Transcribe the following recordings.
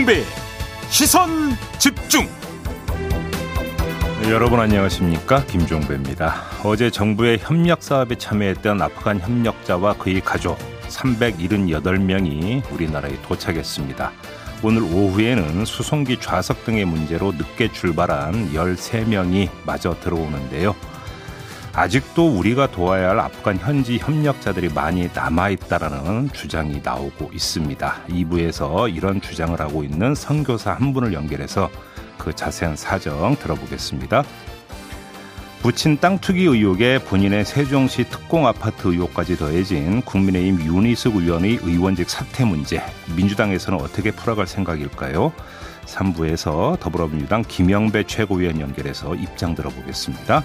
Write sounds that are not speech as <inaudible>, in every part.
김종배 시선 집중 네, 여러분 안녕하십니까 김종배입니다. 어제 정부의 협력 사업에 참여했던 아프간 협력자와 그의 가족 378명이 우리나라에 도착했습니다. 오늘 오후에는 수송기 좌석 등의 문제로 늦게 출발한 13명이 마저 들어오는데요. 아직도 우리가 도와야 할 아프간 현지 협력자들이 많이 남아있다라는 주장이 나오고 있습니다. 2부에서 이런 주장을 하고 있는 선교사 한 분을 연결해서 그 자세한 사정 들어보겠습니다. 부친 땅 투기 의혹에 본인의 세종시 특공 아파트 의혹까지 더해진 국민의힘 윤희숙 의원의 의원직 사퇴 문제 민주당에서는 어떻게 풀어갈 생각일까요? 3부에서 더불어민주당 김영배 최고위원 연결해서 입장 들어보겠습니다.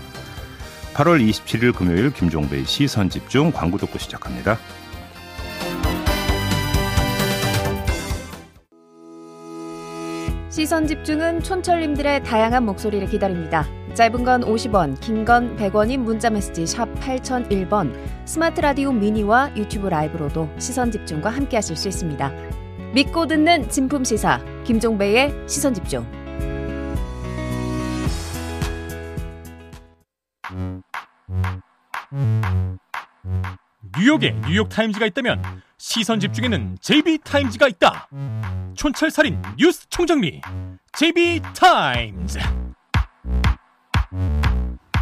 8월 27일 금요일 김종배의 시선 집중 광고 듣고 시작합니다. 시선 집중은 촌철님들의 다양한 목소리를 기다립니다. 짧은 건 50원, 긴 건 100원인 문자 메시지 샵 8001번, 스마트 라디오 미니와 유튜브 라이브로도 시선 집중과 함께 하실 수 있습니다. 믿고 듣는 진품 시사 김종배의 시선 집중. 뉴욕에 뉴욕타임즈가 있다면 시선 집중에는 JB타임즈가 있다 촌철살인 뉴스 총정리 JB타임즈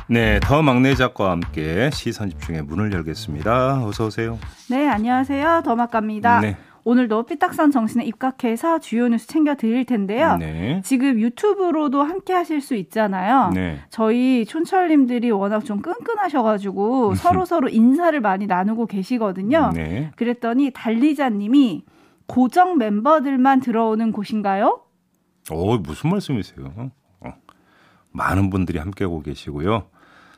네, 더 막내 작가와 함께 시선 집중의 문을 열겠습니다. 어서 오세요. 네, 안녕하세요. 더 막갑니다. 네. 오늘도 삐딱선 정신에 입각해서 주요 뉴스 챙겨 드릴 텐데요. 네. 지금 유튜브로도 함께 하실 수 있잖아요. 네. 저희 촌철님들이 워낙 좀 끈끈하셔가지고 <laughs> 서로 서로 인사를 많이 나누고 계시거든요. 네. 그랬더니 달리자님이 고정 멤버들만 들어오는 곳인가요? 어 무슨 말씀이세요? 어. 많은 분들이 함께하고 계시고요.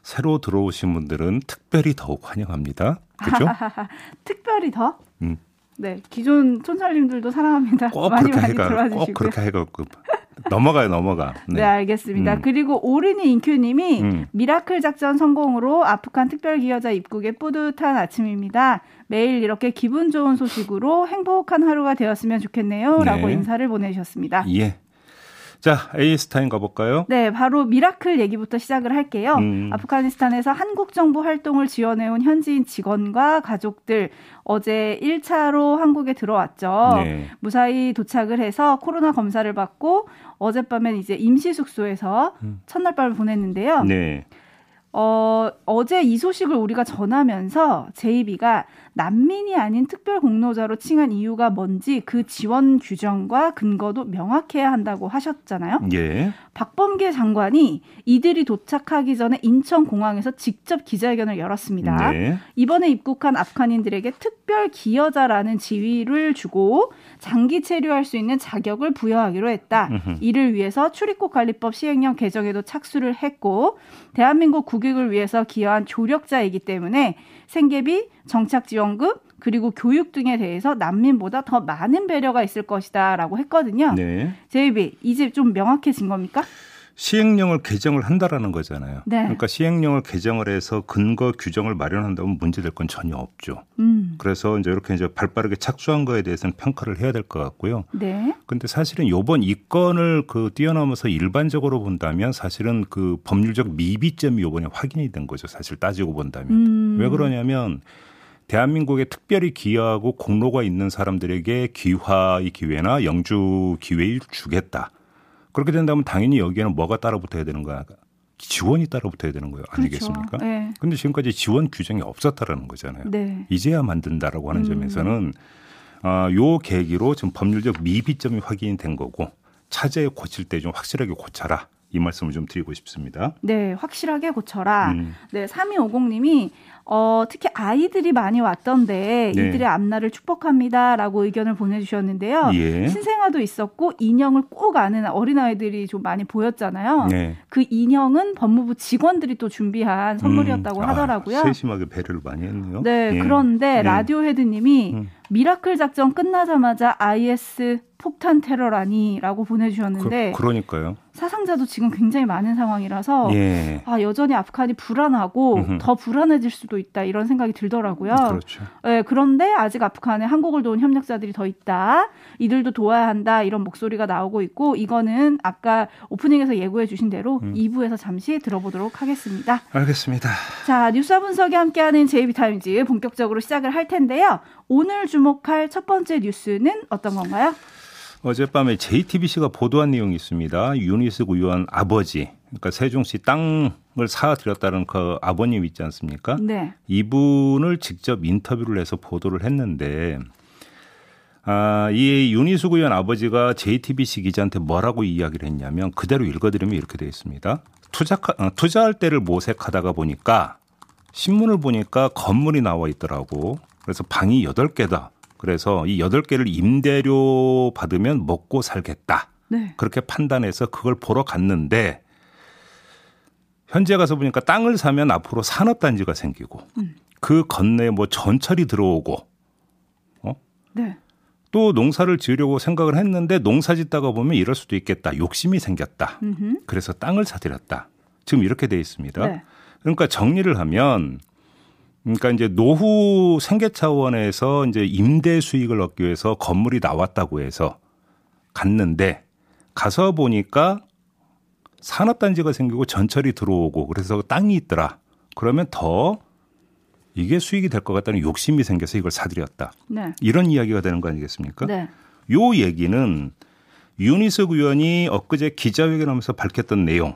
새로 들어오신 분들은 특별히 더욱 환영합니다. 그죠? <laughs> 특별히 더? 음. 네, 기존 촌철님들도 사랑합니다. 꼭 많이 그렇게 많이 해가, 들어와 주시고. 꼭 그렇게 해가 넘어가요, 넘어가. 네, 네 알겠습니다. 음. 그리고 오르니 인큐님이 음. 미라클 작전 성공으로 아프간 특별기여자 입국에 뿌듯한 아침입니다. 매일 이렇게 기분 좋은 소식으로 행복한 하루가 되었으면 좋겠네요. 네. 라고 인사를 보내주셨습니다. 예. 자, 에이스타인 가볼까요? 네, 바로 미라클 얘기부터 시작을 할게요. 음. 아프가니스탄에서 한국 정부 활동을 지원해온 현지인 직원과 가족들 어제 1차로 한국에 들어왔죠. 네. 무사히 도착을 해서 코로나 검사를 받고 어젯밤엔 이제 임시 숙소에서 음. 첫날 밤을 보냈는데요. 네. 어, 어제 이 소식을 우리가 전하면서 제이비가 난민이 아닌 특별 공로자로 칭한 이유가 뭔지 그 지원 규정과 근거도 명확해야 한다고 하셨잖아요. 예. 박범계 장관이 이들이 도착하기 전에 인천 공항에서 직접 기자회견을 열었습니다. 네. 이번에 입국한 아프간인들에게 특별 기여자라는 지위를 주고 장기 체류할 수 있는 자격을 부여하기로 했다. 으흠. 이를 위해서 출입국 관리법 시행령 개정에도 착수를 했고 대한민국 국익을 위해서 기여한 조력자이기 때문에 생계비, 정착지원금, 그리고 교육 등에 대해서 난민보다 더 많은 배려가 있을 것이다라고 했거든요. 네. 제이비 이제 좀 명확해진 겁니까? 시행령을 개정을 한다라는 거잖아요. 네. 그러니까 시행령을 개정을 해서 근거 규정을 마련한다면 문제될 건 전혀 없죠. 음. 그래서 이제 이렇게 이제 발빠르게 착수한 거에 대해서는 평가를 해야 될 것 같고요. 네. 근데 사실은 요번 이 건을 그 뛰어넘어서 일반적으로 본다면 사실은 그 법률적 미비점이 요번에 확인이 된 거죠. 사실 따지고 본다면. 음. 왜 그러냐면 대한민국에 특별히 기여하고 공로가 있는 사람들에게 귀화의 기회나 영주 기회를 주겠다. 그렇게 된다면 당연히 여기에는 뭐가 따라붙어야 되는 거야? 지원이 따라붙어야 되는 거예요. 그렇죠. 아니겠습니까? 그렇죠. 네. 근데 지금까지 지원 규정이 없었다라는 거잖아요. 네. 이제야 만든다라고 하는 음. 점에서는 아, 요 계기로 지금 법률적 미비점이 확인이 된 거고 차제에 고칠 때 좀 확실하게 고쳐라. 이 말씀을 좀 드리고 싶습니다. 네, 확실하게 고쳐라. 음. 네, 3250님이 어, 특히 아이들이 많이 왔던데 네. 이들의 앞날을 축복합니다라고 의견을 보내주셨는데요. 예. 신생아도 있었고 인형을 꼭 안은 어린아이들이 좀 많이 보였잖아요. 네. 그 인형은 법무부 직원들이 또 준비한 선물이었다고 음. 하더라고요. 아, 세심하게 배려를 많이 했네요. 네, 예. 그런데 네. 라디오 헤드님이 음. 미라클 작전 끝나자마자 IS 폭탄 테러라니라고 보내주셨는데 그, 러니까요 사망자도 지금 굉장히 많은 상황이라서 예. 아, 여전히 아프간이 불안하고 음흠. 더 불안해질 수도 있다 이런 생각이 들더라고요. 그렇죠. 네, 그런데 아직 아프간에 한국을 도운 협력자들이 더 있다. 이들도 도와야 한다 이런 목소리가 나오고 있고 이거는 아까 오프닝에서 예고해 주신 대로 음. 2부에서 잠시 들어보도록 하겠습니다. 알겠습니다. 자 뉴스와 분석이 함께하는 JB타임즈 본격적으로 시작을 할 텐데요. 오늘 주목할 첫 번째 뉴스는 어떤 건가요? 어젯밤에 JTBC가 보도한 내용이 있습니다. 윤희숙 의원 아버지, 그러니까 세종시 땅을 사들였다는 그 아버님 있지 않습니까? 네. 이분을 직접 인터뷰를 해서 보도를 했는데, 아, 이 윤희숙 의원 아버지가 JTBC 기자한테 뭐라고 이야기를 했냐면 그대로 읽어드리면 이렇게 되어 있습니다. 투자, 어, 투자할 때를 모색하다가 보니까 신문을 보니까 건물이 나와 있더라고. 그래서 방이 8개다. 그래서 이 여덟 개를 임대료 받으면 먹고 살겠다. 네. 그렇게 판단해서 그걸 보러 갔는데 현재 가서 보니까 땅을 사면 앞으로 산업단지가 생기고 음. 그 건너에 뭐 전철이 들어오고 어? 네. 또 농사를 지으려고 생각을 했는데 농사 짓다가 보면 이럴 수도 있겠다. 욕심이 생겼다. 음흠. 그래서 땅을 사들였다. 지금 이렇게 돼 있습니다. 네. 그러니까 정리를 하면 그러니까 이제 노후 생계 차원에서 이제 임대 수익을 얻기 위해서 건물이 나왔다고 해서 갔는데 가서 보니까 산업단지가 생기고 전철이 들어오고 그래서 땅이 있더라. 그러면 더 이게 수익이 될 것 같다는 욕심이 생겨서 이걸 사들였다. 네. 이런 이야기가 되는 거 아니겠습니까? 네. 요 얘기는 유니석 의원이 엊그제 기자회견하면서 밝혔던 내용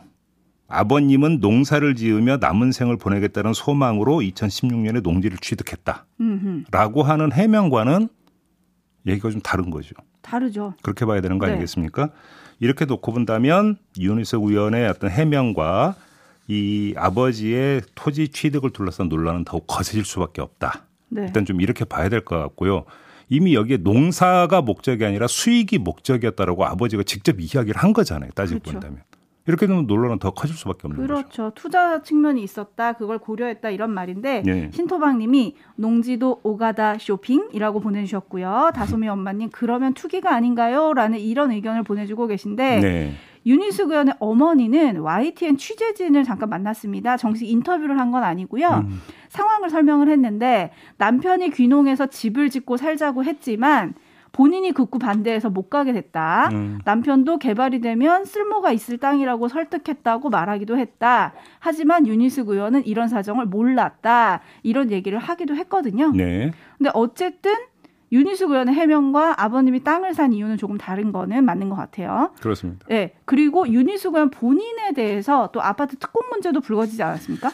아버님은 농사를 지으며 남은 생을 보내겠다는 소망으로 2016년에 농지를 취득했다. 라고 하는 해명과는 얘기가 좀 다른 거죠. 다르죠. 그렇게 봐야 되는 거 네. 아니겠습니까? 이렇게 놓고 본다면 윤희석 의원의 어떤 해명과 이 아버지의 토지 취득을 둘러싼 논란은 더욱 거세질 수밖에 없다. 네. 일단 좀 이렇게 봐야 될 것 같고요. 이미 여기에 농사가 목적이 아니라 수익이 목적이었다라고 아버지가 직접 이야기를 한 거잖아요. 따지고 그렇죠. 본다면. 이렇게 되면 논란은 더 커질 수밖에 없는 그렇죠. 거죠. 그렇죠. 투자 측면이 있었다. 그걸 고려했다 이런 말인데 네. 신토방님이 농지도 오가다 쇼핑이라고 보내주셨고요. 다솜이 엄마님 그러면 투기가 아닌가요?라는 이런 의견을 보내주고 계신데 네. 윤희숙 의원의 어머니는 YTN 취재진을 잠깐 만났습니다. 정식 인터뷰를 한 건 아니고요. 음. 상황을 설명을 했는데 남편이 귀농해서 집을 짓고 살자고 했지만 본인이 극구 반대해서 못 가게 됐다. 음. 남편도 개발이 되면 쓸모가 있을 땅이라고 설득했다고 말하기도 했다. 하지만 윤희숙 의원은 이런 사정을 몰랐다. 이런 얘기를 하기도 했거든요. 네. 근데 어쨌든 윤희숙 의원의 해명과 아버님이 땅을 산 이유는 조금 다른 거는 맞는 것 같아요. 그렇습니다. 네. 그리고 윤희숙 의원 본인에 대해서 또 아파트 특공 문제도 불거지지 않았습니까?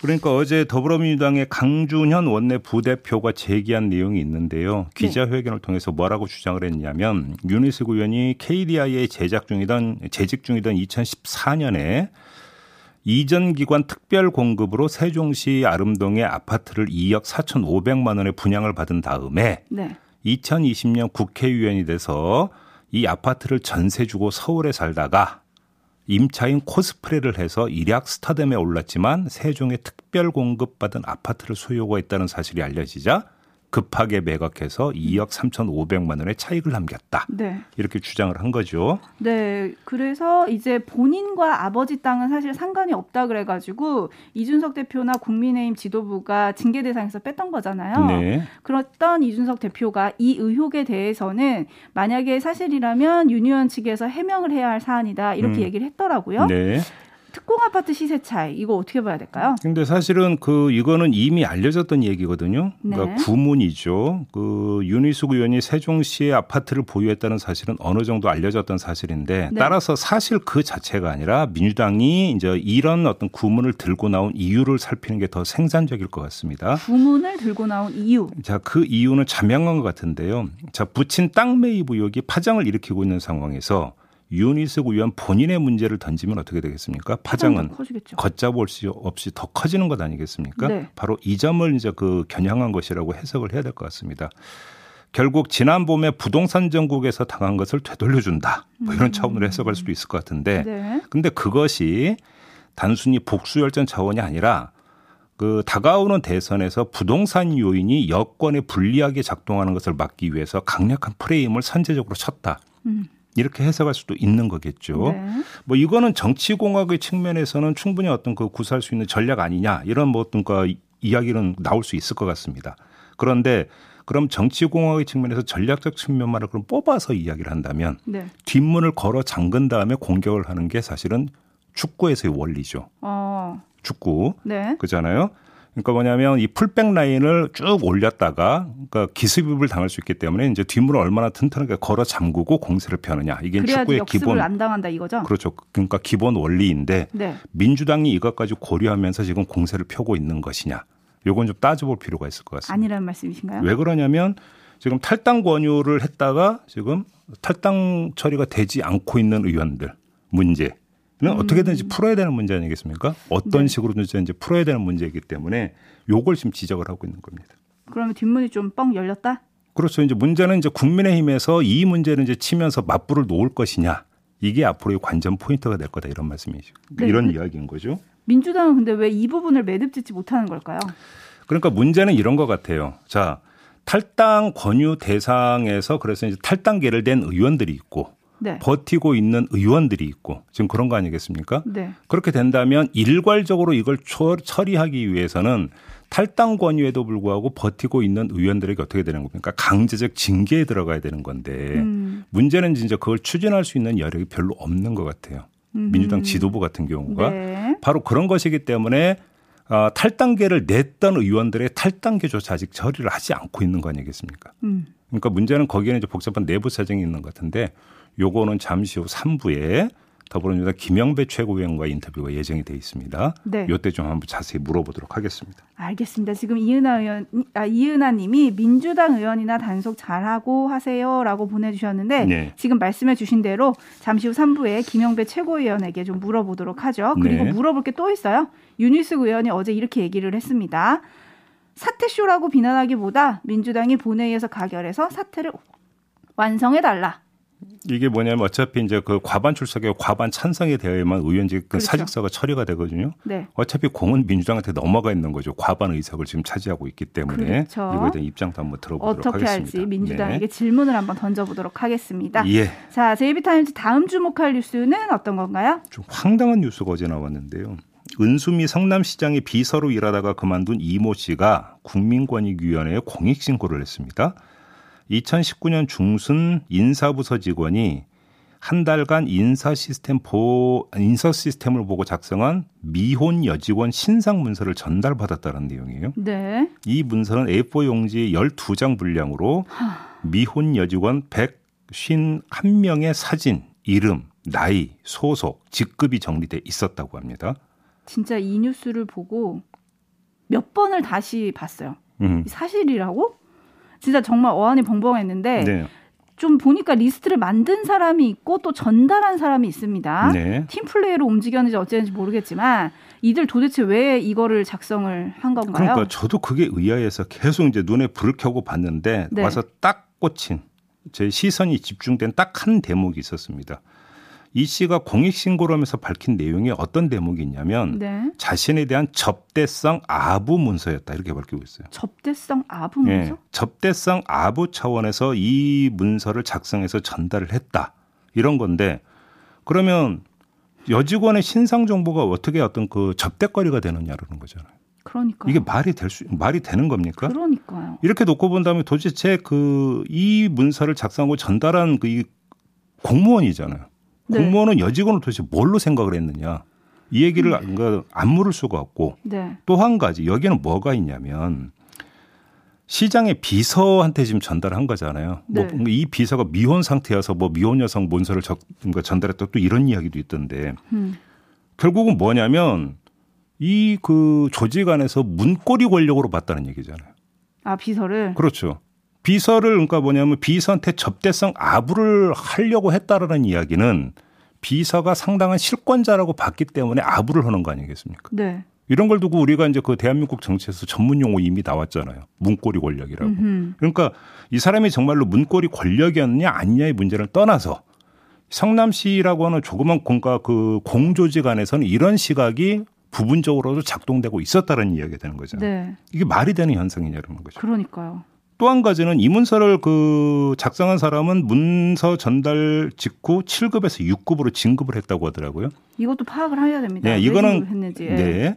그러니까 어제 더불어민주당의 강준현 원내 부대표가 제기한 내용이 있는데요. 네. 기자회견을 통해서 뭐라고 주장을 했냐면 윤희수 의원이 KDI에 제작 중이던 재직 중이던 2014년에 이전 기관 특별 공급으로 세종시 아름동의 아파트를 2억 4,500만 원에 분양을 받은 다음에 네. 2020년 국회의원이 돼서 이 아파트를 전세 주고 서울에 살다가 임차인 코스프레를 해서 일약 스타덤에 올랐지만 세종에 특별 공급받은 아파트를 소유하고 있다는 사실이 알려지자 급하게 매각해서 2억 3,500만 원의 차익을 남겼다. 네. 이렇게 주장을 한 거죠. 네. 그래서 이제 본인과 아버지 땅은 사실 상관이 없다 그래가지고 이준석 대표나 국민의힘 지도부가 징계 대상에서 뺐던 거잖아요. 네. 그렇던 이준석 대표가 이 의혹에 대해서는 만약에 사실이라면 유니언 측에서 해명을 해야 할 사안이다 이렇게 음. 얘기를 했더라고요. 네. 특공 아파트 시세 차이 이거 어떻게 봐야 될까요? 근데 사실은 그 이거는 이미 알려졌던 얘기거든요. 그러니까 네. 구문이죠. 그 윤희숙 의원이 세종시의 아파트를 보유했다는 사실은 어느 정도 알려졌던 사실인데 네. 따라서 사실 그 자체가 아니라 민주당이 이제 이런 어떤 구문을 들고 나온 이유를 살피는 게 더 생산적일 것 같습니다. 구문을 들고 나온 이유. 자, 그 이유는 자명한 것 같은데요. 자, 부친 땅 매입 의혹이 파장을 일으키고 있는 상황에서 유니스 의원 본인의 문제를 던지면 어떻게 되겠습니까? 파장은 걷잡을 수 없이 더 커지는 것 아니겠습니까? 네. 바로 이 점을 이제 그 겨냥한 것이라고 해석을 해야 될 것 같습니다. 결국 지난 봄에 부동산 정국에서 당한 것을 되돌려준다. 뭐 이런 차원으로 해석할 수도 있을 것 같은데, 네. 근데 그것이 단순히 복수 열전 차원이 아니라 그 다가오는 대선에서 부동산 요인이 여권에 불리하게 작동하는 것을 막기 위해서 강력한 프레임을 선제적으로 쳤다. 음. 이렇게 해석할 수도 있는 거겠죠. 네. 뭐 이거는 정치공학의 측면에서는 충분히 어떤 그 구사할 수 있는 전략 아니냐 이런 뭐 어떤 그 이야기는 나올 수 있을 것 같습니다. 그런데 그럼 정치공학의 측면에서 전략적 측면만을 그럼 뽑아서 이야기를 한다면 네. 뒷문을 걸어 잠근 다음에 공격을 하는 게 사실은 축구에서의 원리죠. 어. 축구. 네. 그잖아요. 그러니까 뭐냐면 이 풀백 라인을 쭉 올렸다가 그러니까 기습입을 당할 수 있기 때문에 이제 뒷문을 얼마나 튼튼하게 걸어 잠그고 공세를 펴느냐 이게 축구의 기본 안 당한다 이거죠. 그렇죠. 그러니까 기본 원리인데 네. 민주당이 이것까지 고려하면서 지금 공세를 펴고 있는 것이냐. 요건 좀 따져볼 필요가 있을 것 같습니다. 아니라는 말씀이신가요? 왜 그러냐면 지금 탈당 권유를 했다가 지금 탈당 처리가 되지 않고 있는 의원들 문제 는 음. 어떻게든지 풀어야 되는 문제 아니겠습니까? 어떤 네. 식으로든지 이제 풀어야 되는 문제이기 때문에 요걸 지금 지적을 하고 있는 겁니다. 그러면 뒷문이 좀 뻥 열렸다? 그렇죠. 이제 문제는 이제 국민의힘에서 이 문제를 이제 치면서 맞불을 놓을 것이냐. 이게 앞으로의 관전 포인트가 될 거다 이런 말씀이죠. 네. 이런 이야기인 거죠. 민주당은 근데 왜 이 부분을 매듭 짓지 못하는 걸까요? 그러니까 문제는 이런 것 같아요. 자, 탈당 권유 대상에서 그래서 이제 탈당계를 낸 의원들이 있고 네. 버티고 있는 의원들이 있고 지금 그런 거 아니겠습니까? 네. 그렇게 된다면 일괄적으로 이걸 처리하기 위해서는 탈당 권유에도 불구하고 버티고 있는 의원들에게 어떻게 되는 겁니까? 강제적 징계에 들어가야 되는 건데 음. 문제는 진짜 그걸 추진할 수 있는 여력이 별로 없는 것 같아요. 음. 민주당 지도부 같은 경우가 네. 바로 그런 것이기 때문에 어, 탈당계를 냈던 의원들의 탈당계조차 아직 처리를 하지 않고 있는 거 아니겠습니까? 음. 그러니까 문제는 거기에는 이제 복잡한 내부 사정이 있는 것 같은데 요거는 잠시 후 3부에 더불어민주당 김영배 최고위원과 인터뷰가 예정이 돼 있습니다. 네. 요때 좀 한번 자세히 물어보도록 하겠습니다. 알겠습니다. 지금 이은하 의원, 아, 이은하 님이 민주당 의원이나 단속 잘하고 하세요라고 보내 주셨는데 네. 지금 말씀해 주신 대로 잠시 후 3부에 김영배 최고위원에게 좀 물어보도록 하죠. 그리고 네. 물어볼 게 또 있어요. 윤희숙 의원이 어제 이렇게 얘기를 했습니다. 사퇴쇼라고 비난하기보다 민주당이 본회의에서 가결해서 사퇴를 완성해 달라. 이게 뭐냐면 어차피 이제 그 과반 출석에 과반 찬성에 대해야만 의원직 그 그렇죠. 사직서가 처리가 되거든요. 네. 어차피 공은 민주당한테 넘어가 있는 거죠. 과반 의석을 지금 차지하고 있기 때문에 그렇죠. 이거에 대한 입장도 한번 들어보도록 어떻게 하겠습니다. 어떻게 할지 민주당에게 네. 질문을 한번 던져보도록 하겠습니다. 예. 자, 제이비타임즈 다음 주목할 뉴스는 어떤 건가요? 좀 황당한 뉴스가 어제 나왔는데요. 은수미 성남시장이 비서로 일하다가 그만둔 이모 씨가 국민권익위원회에 공익신고를 했습니다. 2019년 중순 인사부서 직원이 한 달간 인사 시스템 보 인사 시스템을 보고 작성한 미혼 여직원 신상 문서를 전달받았다는 내용이에요. 네. 이 문서는 A4 용지 12장 분량으로 미혼 여직원 151명의 사진, 이름, 나이, 소속, 직급이 정리돼 있었다고 합니다. 진짜 이 뉴스를 보고 몇 번을 다시 봤어요. 음. 사실이라고? 진짜 정말 어안이 벙벙했는데 네. 좀 보니까 리스트를 만든 사람이 있고 또 전달한 사람이 있습니다. 네. 팀 플레이로 움직였는지 어쨌는지 모르겠지만 이들 도대체 왜 이거를 작성을 한 건가요? 그러니까 저도 그게 의아해서 계속 이제 눈에 불을 켜고 봤는데 네. 와서 딱 꽂힌 제 시선이 집중된 딱 한 대목이 있었습니다. 이 씨가 공익신고를 하면서 밝힌 내용이 어떤 대목이 있냐면 네. 자신에 대한 접대성 아부 문서였다 이렇게 밝히고 있어요. 접대성 아부 문서? 네. 접대성 아부 차원에서 이 문서를 작성해서 전달을 했다 이런 건데 그러면 여직원의 신상 정보가 어떻게 어떤 그 접대거리가 되느냐라는 거잖아요. 그러니까 이게 말이 될 수 말이 되는 겁니까? 그러니까요. 이렇게 놓고 본다면 도대체 그 이 문서를 작성하고 전달한 그 이 공무원이잖아요. 네. 공무원은 여직원을 도대체 뭘로 생각을 했느냐. 이 얘기를 음. 그안 물을 수가 없고 네. 또한 가지 여기는 뭐가 있냐면 시장의 비서한테 지금 전달한 거잖아요. 뭐 네. 뭐이 비서가 미혼 상태여서 뭐 미혼 여성 문서를 적, 그러니까 전달했다 또 이런 이야기도 있던데 음. 결국은 뭐냐면 이 그 조직 안에서 문고리 권력으로 봤다는 얘기잖아요. 아 비서를 그렇죠. 비서를 그러니까 뭐냐면 비서한테 접대성 아부를 하려고 했다라는 이야기는 비서가 상당한 실권자라고 봤기 때문에 아부를 하는 거 아니겠습니까? 네. 이런 걸 두고 우리가 이제 그 대한민국 정치에서 전문 용어 이미 나왔잖아요. 문고리 권력이라고. 음흠. 그러니까 이 사람이 정말로 문고리 권력이었느냐 아니냐의 문제를 떠나서 성남시라고 하는 조그만 공과 그 공조직 안에서는 이런 시각이 부분적으로도 작동되고 있었다는 이야기가 되는 거죠. 네. 이게 말이 되는 현상이냐는 거죠. 그러니까요. 또 한 가지는 이 문서를 그 작성한 사람은 문서 전달 직후 7급에서 6급으로 진급을 했다고 하더라고요. 이것도 파악을 해야 됩니다. 네, 이거는 했는지. 네.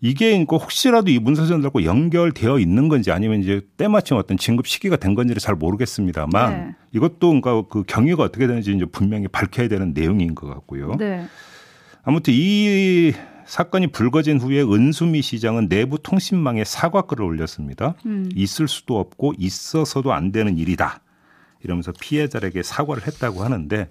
이게 그러니까 혹시라도 이 문서 전달과 연결되어 있는 건지 아니면 이제 때마침 어떤 진급 시기가 된 건지를 잘 모르겠습니다만 네. 이것도 그러니까 그 경위가 어떻게 되는지 이제 분명히 밝혀야 되는 내용인 것 같고요. 네. 아무튼 이 사건이 불거진 후에 은수미 시장은 내부 통신망에 사과 글을 올렸습니다. 음. 있을 수도 없고 있어서도 안 되는 일이다. 이러면서 피해자에게 사과를 했다고 하는데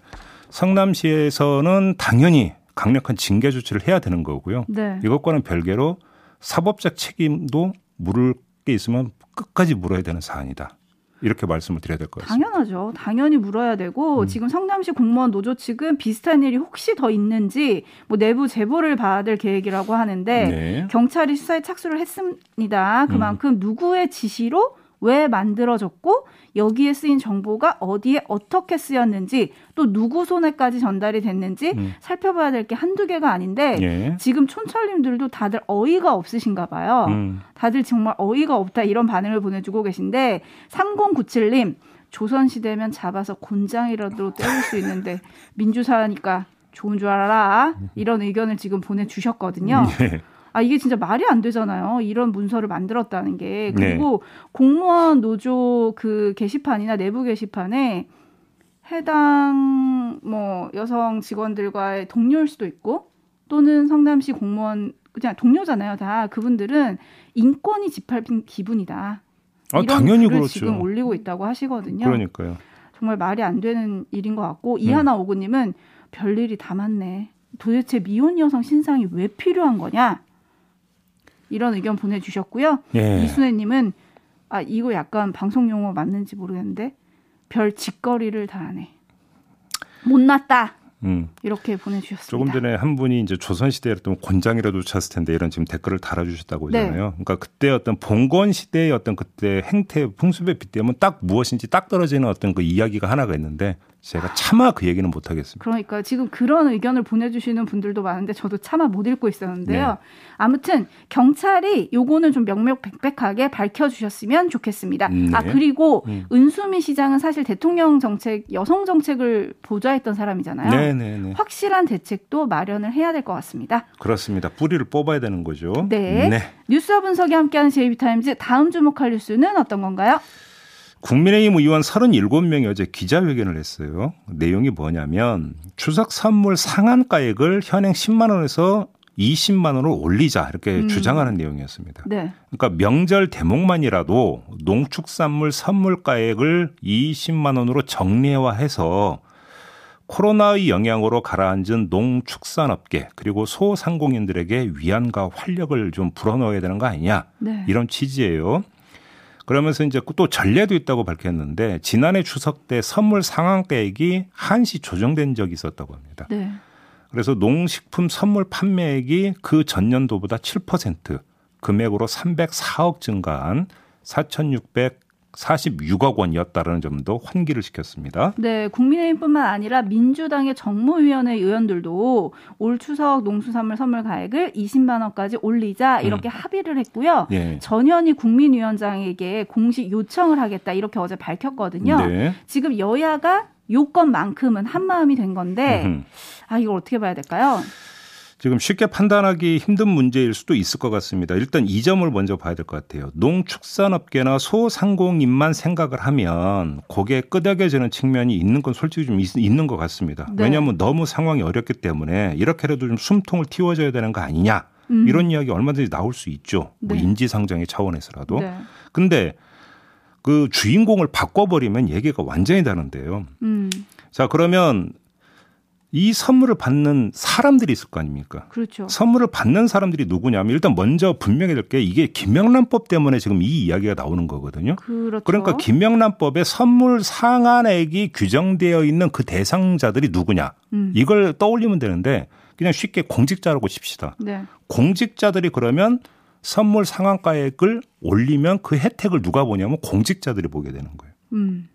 성남시에서는 당연히 강력한 징계 조치를 해야 되는 거고요. 네. 이것과는 별개로 사법적 책임도 물을 게 있으면 끝까지 물어야 되는 사안이다. 이렇게 말씀을 드려야 될 것 같습니다. 당연하죠. 당연히 물어야 되고 음. 지금 성남시 공무원 노조 측은 비슷한 일이 혹시 더 있는지 뭐 내부 제보를 받을 계획이라고 하는데 네. 경찰이 수사에 착수를 했습니다. 그만큼 음. 누구의 지시로 왜 만들어졌고 여기에 쓰인 정보가 어디에 어떻게 쓰였는지 또 누구 손에까지 전달이 됐는지 음. 살펴봐야 될 게 한두 개가 아닌데 예. 지금 촌철님들도 다들 어이가 없으신가 봐요. 음. 다들 정말 어이가 없다 이런 반응을 보내주고 계신데 3097님 조선시대면 잡아서 곤장이라도 때릴 수 있는데 민주사니까 좋은 줄 알아라 이런 의견을 지금 보내주셨거든요. 예. 아 이게 진짜 말이 안 되잖아요. 이런 문서를 만들었다는 게 그리고 네. 공무원 노조 그 게시판이나 내부 게시판에 해당 뭐 여성 직원들과의 동료일 수도 있고 또는 성남시 공무원 그냥 동료잖아요. 다 그분들은 인권이 짓밟힌 기분이다. 아, 이런 당연히 글을 그렇죠. 지금 올리고 있다고 하시거든요. 그러니까요. 정말 말이 안 되는 일인 것 같고 네. 이하나 오구님은 별일이 다 많네. 도대체 미혼 여성 신상이 왜 필요한 거냐? 이런 의견 보내주셨고요. 예. 이순애님은 아 이거 약간 방송 용어 맞는지 모르겠는데 별 짓거리를 다 하네. 못났다. 음. 이렇게 보내주셨습니다. 조금 전에 한 분이 이제 조선시대였던 곤장이라도 쳤을 텐데 이런 지금 댓글을 달아주셨다고 하잖아요. 네. 그러니까 그때 어떤 봉건 시대의 어떤 그때 행태 풍습에 빗대면 딱 무엇인지 딱 떨어지는 어떤 그 이야기가 하나가 있는데 제가 차마 그 얘기는 못 하겠습니다. 그러니까 지금 그런 의견을 보내주시는 분들도 많은데 저도 차마 못 읽고 있었는데요. 네. 아무튼 경찰이 요거는 좀 명명백백하게 밝혀주셨으면 좋겠습니다. 네. 아 그리고 음. 은수미 시장은 사실 대통령 정책, 여성 정책을 보좌했던 사람이잖아요. 네, 네, 네. 확실한 대책도 마련을 해야 될 것 같습니다. 그렇습니다. 뿌리를 뽑아야 되는 거죠. 네. 네. 뉴스와 분석이 함께하는 제이비타임즈 다음 주목할 뉴스는 어떤 건가요? 국민의힘 의원 37명이 어제 기자회견을 했어요. 내용이 뭐냐면 추석 선물 상한가액을 현행 10만 원에서 20만 원으로 올리자 이렇게 음. 주장하는 내용이었습니다. 네. 그러니까 명절 대목만이라도 농축산물 선물가액을 20만 원으로 정례화해서 코로나의 영향으로 가라앉은 농축산업계 그리고 소상공인들에게 위안과 활력을 좀 불어넣어야 되는 거 아니냐 네. 이런 취지예요. 그러면서 이제 또 전례도 있다고 밝혔는데 지난해 추석 때 선물 상한가액이 한시 조정된 적이 있었다고 합니다. 네. 그래서 농식품 선물 판매액이 그 전년도보다 7% 금액으로 304억 증가한 4,600 46억 원이었다라는 점도 환기를 시켰습니다. 네, 국민의힘뿐만 아니라 민주당의 정무위원회 의원들도 올 추석 농수산물 선물 가액을 20만 원까지 올리자 이렇게 음. 합의를 했고요. 네. 전현희 국민위원장에게 공식 요청을 하겠다 이렇게 어제 밝혔거든요. 네. 지금 여야가 요건만큼은 한 마음이 된 건데 아 이걸 어떻게 봐야 될까요? 지금 쉽게 판단하기 힘든 문제일 수도 있을 것 같습니다. 일단 이 점을 먼저 봐야 될 것 같아요. 농축산업계나 소상공인만 생각을 하면 고개 끄덕여지는 측면이 있는 건 솔직히 좀 있, 는것 같습니다. 네. 왜냐하면 너무 상황이 어렵기 때문에 이렇게라도 좀 숨통을 틔워줘야 되는 거 아니냐 음. 이런 이야기 얼마든지 나올 수 있죠. 뭐 네. 뭐 인지상정의 차원에서라도. 네. 근데 그 주인공을 바꿔버리면 얘기가 완전히 다른데요. 음. 자 그러면 이 선물을 받는 사람들이 있을 거 아닙니까? 그렇죠. 선물을 받는 사람들이 누구냐면 일단 먼저 분명히 될 게 이게 김명란법 때문에 지금 이 이야기가 나오는 거거든요. 그렇죠. 그러니까 김명란법에 선물 상한액이 규정되어 있는 그 대상자들이 누구냐 음. 이걸 떠올리면 되는데 그냥 쉽게 공직자라고 칩시다. 네. 공직자들이 그러면 선물 상한가액을 올리면 그 혜택을 누가 보냐면 공직자들이 보게 되는 거예요. 음.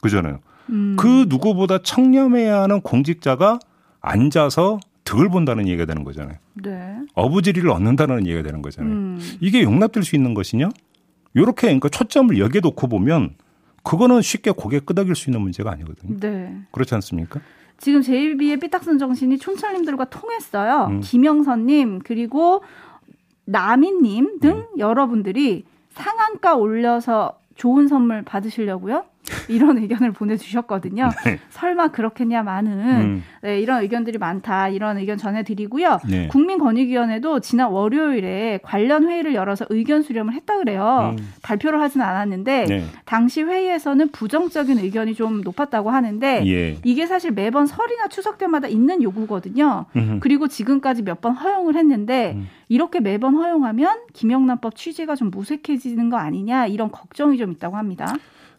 그잖아요. 음. 그 누구보다 청렴해야 하는 공직자가 앉아서 득을 본다는 얘기가 되는 거잖아요. 네. 어부지리를 얻는다는 얘기가 되는 거잖아요. 음. 이게 용납될 수 있는 것이냐? 요렇게 그러니까 초점을 여기에 놓고 보면 그거는 쉽게 고개 끄덕일 수 있는 문제가 아니거든요. 네. 그렇지 않습니까? 지금 제이비의 삐딱선 정신이 촌철님들과 통했어요. 음. 김영선님 그리고 나미님 등 음. 여러분들이 상한가 올려서 좋은 선물 받으시려고요? 이런 의견을 보내주셨거든요. <laughs> 네. 설마 그렇겠냐마는 음. 네, 이런 의견들이 많다. 이런 의견 전해드리고요. 네. 국민권익위원회도 지난 월요일에 관련 회의를 열어서 의견 수렴을 했다 그래요. 음. 발표를 하지는 않았는데 네. 당시 회의에서는 부정적인 의견이 좀 높았다고 하는데 예. 이게 사실 매번 설이나 추석 때마다 있는 요구거든요. 음흠. 그리고 지금까지 몇 번 허용을 했는데 음. 이렇게 매번 허용하면 김영란법 취지가 좀 무색해지는 거 아니냐 이런 걱정이 좀 있다고 합니다.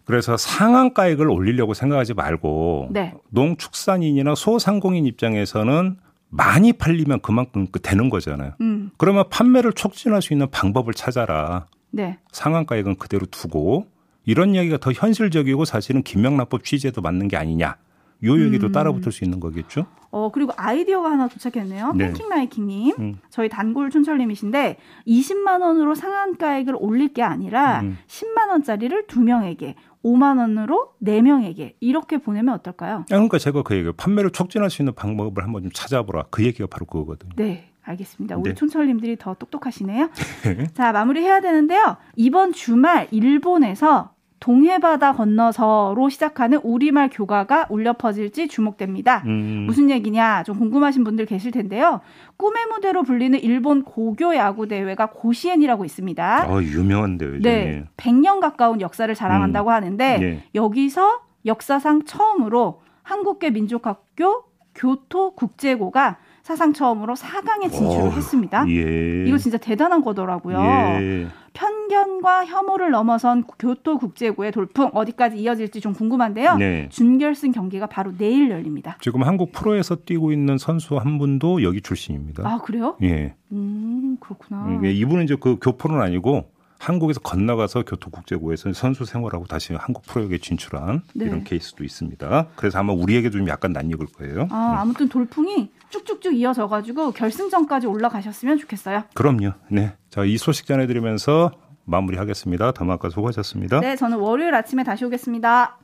그래서 상한가액을 올리려고 생각하지 말고 네. 농축산인이나 소상공인 입장에서는 많이 팔리면 그만큼 그 되는 거잖아요. 음. 그러면 판매를 촉진할 수 있는 방법을 찾아라. 네. 상한가액은 그대로 두고 이런 이야기가 더 현실적이고 사실은 김명란법 취지에도 맞는 게 아니냐. 요 얘기도 음. 따라붙을 수 있는 거겠죠. 어 그리고 아이디어가 하나 도착했네요. 네. 킹 라이킹님 음. 저희 단골 춘철님이신데 20만 원으로 상한가액을 올릴 게 아니라 음. 10만 원짜리를 두 명에게 5만 원으로 4명에게 이렇게 보내면 어떨까요? 그러니까 제가 그 얘기 판매를 촉진할 수 있는 방법을 한번 좀 찾아보라. 그 얘기가 바로 그거거든요. 네. 알겠습니다. 우리 네. 촌철님들이 더 똑똑하시네요. <laughs> 자, 마무리해야 되는데요. 이번 주말 일본에서 동해바다 건너서로 시작하는 우리말 교가가 울려 퍼질지 주목됩니다. 음. 무슨 얘기냐 좀 궁금하신 분들 계실 텐데요. 꿈의 무대로 불리는 일본 고교 야구 대회가 고시엔이라고 있습니다. 어, 유명한 대회죠. 네. 100년 가까운 역사를 자랑한다고 음. 하는데 네. 여기서 역사상 처음으로 한국계 민족학교 교토국제고가 사상 처음으로 4강에 진출을 오, 했습니다. 예. 이거 진짜 대단한 거더라고요. 예. 편 견과 혐오를 넘어선 교토 국제고의 돌풍 어디까지 이어질지 좀 궁금한데요. 네. 준결승 경기가 바로 내일 열립니다. 지금 한국 프로에서 뛰고 있는 선수 한 분도 여기 출신입니다. 아 그래요? 예. 음 그렇구나. 예, 이분은 이제 그 교포는 아니고 한국에서 건너가서 교토국제고에서 선수 생활하고 다시 한국 프로에게 진출한 네. 이런 케이스도 있습니다. 그래서 아마 우리에게도 좀 약간 낯익을 거예요. 아, 네. 아무튼 돌풍이 쭉쭉쭉 이어져 가지고 결승전까지 올라가셨으면 좋겠어요. 그럼요. 네. 자, 이 소식 전해드리면서 마무리하겠습니다. 더마카 수고하셨습니다. 네, 저는 월요일 아침에 다시 오겠습니다.